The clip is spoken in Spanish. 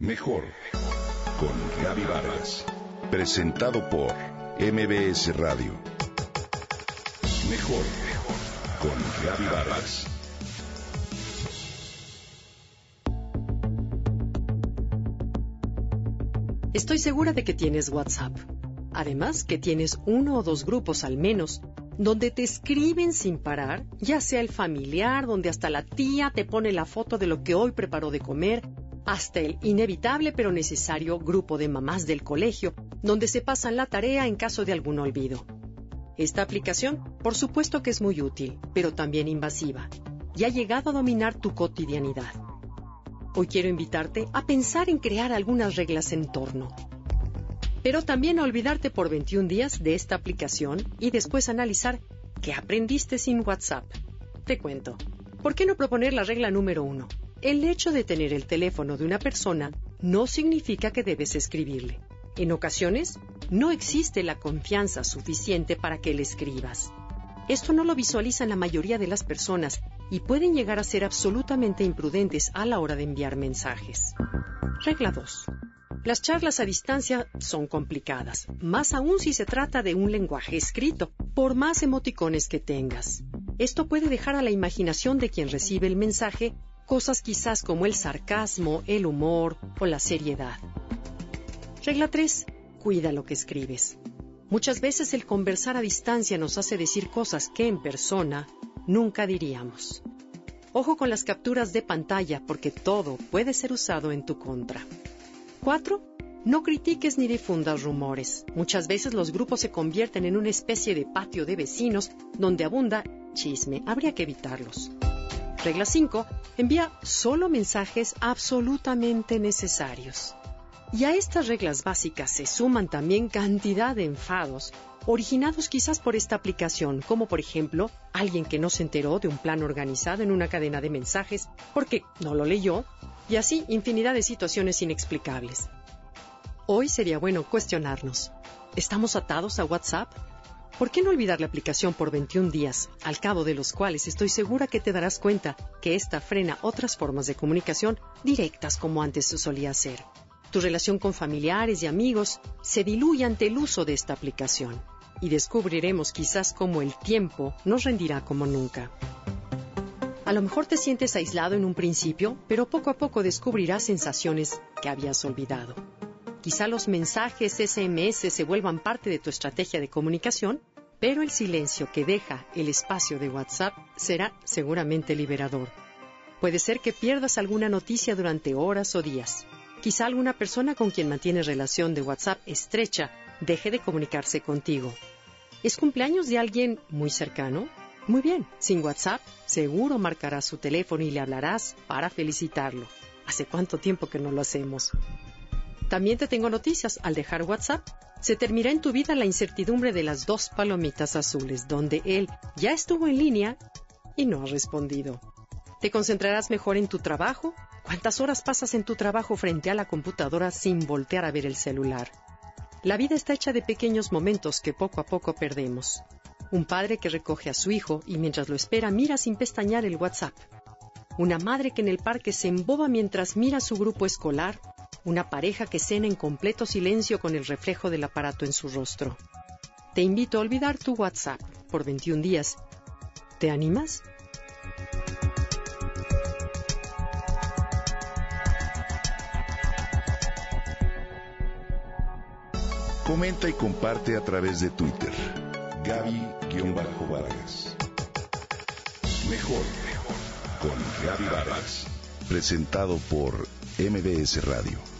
Mejor con Gaby Vargas. Presentado por MBS Radio. Mejor con Gaby Vargas. Estoy segura de que tienes WhatsApp. Además, que tienes uno o dos grupos al menos donde te escriben sin parar, ya sea el familiar, donde hasta la tía te pone la foto de lo que hoy preparó de comer, hasta el inevitable pero necesario grupo de mamás del colegio, donde se pasan la tarea en caso de algún olvido. Esta aplicación, por supuesto que es muy útil, pero también invasiva, y ha llegado a dominar tu cotidianidad. Hoy quiero invitarte a pensar en crear algunas reglas en torno pero también a olvidarte por 21 días de esta aplicación y después analizar qué aprendiste sin WhatsApp. Te cuento. ¿Por qué no proponer la regla número uno? El hecho de tener el teléfono de una persona no significa que debes escribirle. En ocasiones, no existe la confianza suficiente para que le escribas. Esto no lo visualizan la mayoría de las personas y pueden llegar a ser absolutamente imprudentes a la hora de enviar mensajes. Regla 2. Las charlas a distancia son complicadas, más aún si se trata de un lenguaje escrito, por más emoticones que tengas. Esto puede dejar a la imaginación de quien recibe el mensaje cosas quizás como el sarcasmo, el humor o la seriedad. Regla 3. Cuida lo que escribes. Muchas veces el conversar a distancia nos hace decir cosas que en persona nunca diríamos. Ojo con las capturas de pantalla porque todo puede ser usado en tu contra. 4. No critiques ni difundas rumores. Muchas veces los grupos se convierten en una especie de patio de vecinos donde abunda chisme. Habría que evitarlos. Regla 5. Envía solo mensajes absolutamente necesarios. Y a estas reglas básicas se suman también cantidad de enfados, originados quizás por esta aplicación, como por ejemplo alguien que no se enteró de un plan organizado en una cadena de mensajes porque no lo leyó y así infinidad de situaciones inexplicables. Hoy sería bueno cuestionarnos. ¿Estamos atados a WhatsApp? ¿Por qué no olvidar la aplicación por 21 días, al cabo de los cuales estoy segura que te darás cuenta que esta frena otras formas de comunicación directas como antes se solía hacer? Tu relación con familiares y amigos se diluye ante el uso de esta aplicación y descubriremos quizás cómo el tiempo nos rendirá como nunca. A lo mejor te sientes aislado en un principio, pero poco a poco descubrirás sensaciones que habías olvidado. Quizá los mensajes SMS se vuelvan parte de tu estrategia de comunicación, pero el silencio que deja el espacio de WhatsApp será seguramente liberador. Puede ser que pierdas alguna noticia durante horas o días. Quizá alguna persona con quien mantienes relación de WhatsApp estrecha deje de comunicarse contigo. ¿Es cumpleaños de alguien muy cercano? Muy bien, sin WhatsApp, seguro marcarás su teléfono y le hablarás para felicitarlo. ¿Hace cuánto tiempo que no lo hacemos? También te tengo noticias. Al dejar WhatsApp, se terminará en tu vida la incertidumbre de las dos palomitas azules, donde él ya estuvo en línea y no ha respondido. Te concentrarás mejor en tu trabajo. ¿Cuántas horas pasas en tu trabajo frente a la computadora sin voltear a ver el celular? La vida está hecha de pequeños momentos que poco a poco perdemos un padre que recoge a su hijo y mientras lo espera mira sin pestañear el WhatsApp, una madre que en el parque se emboba mientras mira su grupo escolar, una pareja que cena en completo silencio con el reflejo del aparato en su rostro. Te invito a olvidar tu WhatsApp por 21 días. ¿Te animas? Comenta y comparte a través de Twitter. Gaby-Vargas. Mejor con Gaby Vargas. Presentado por MBS Radio.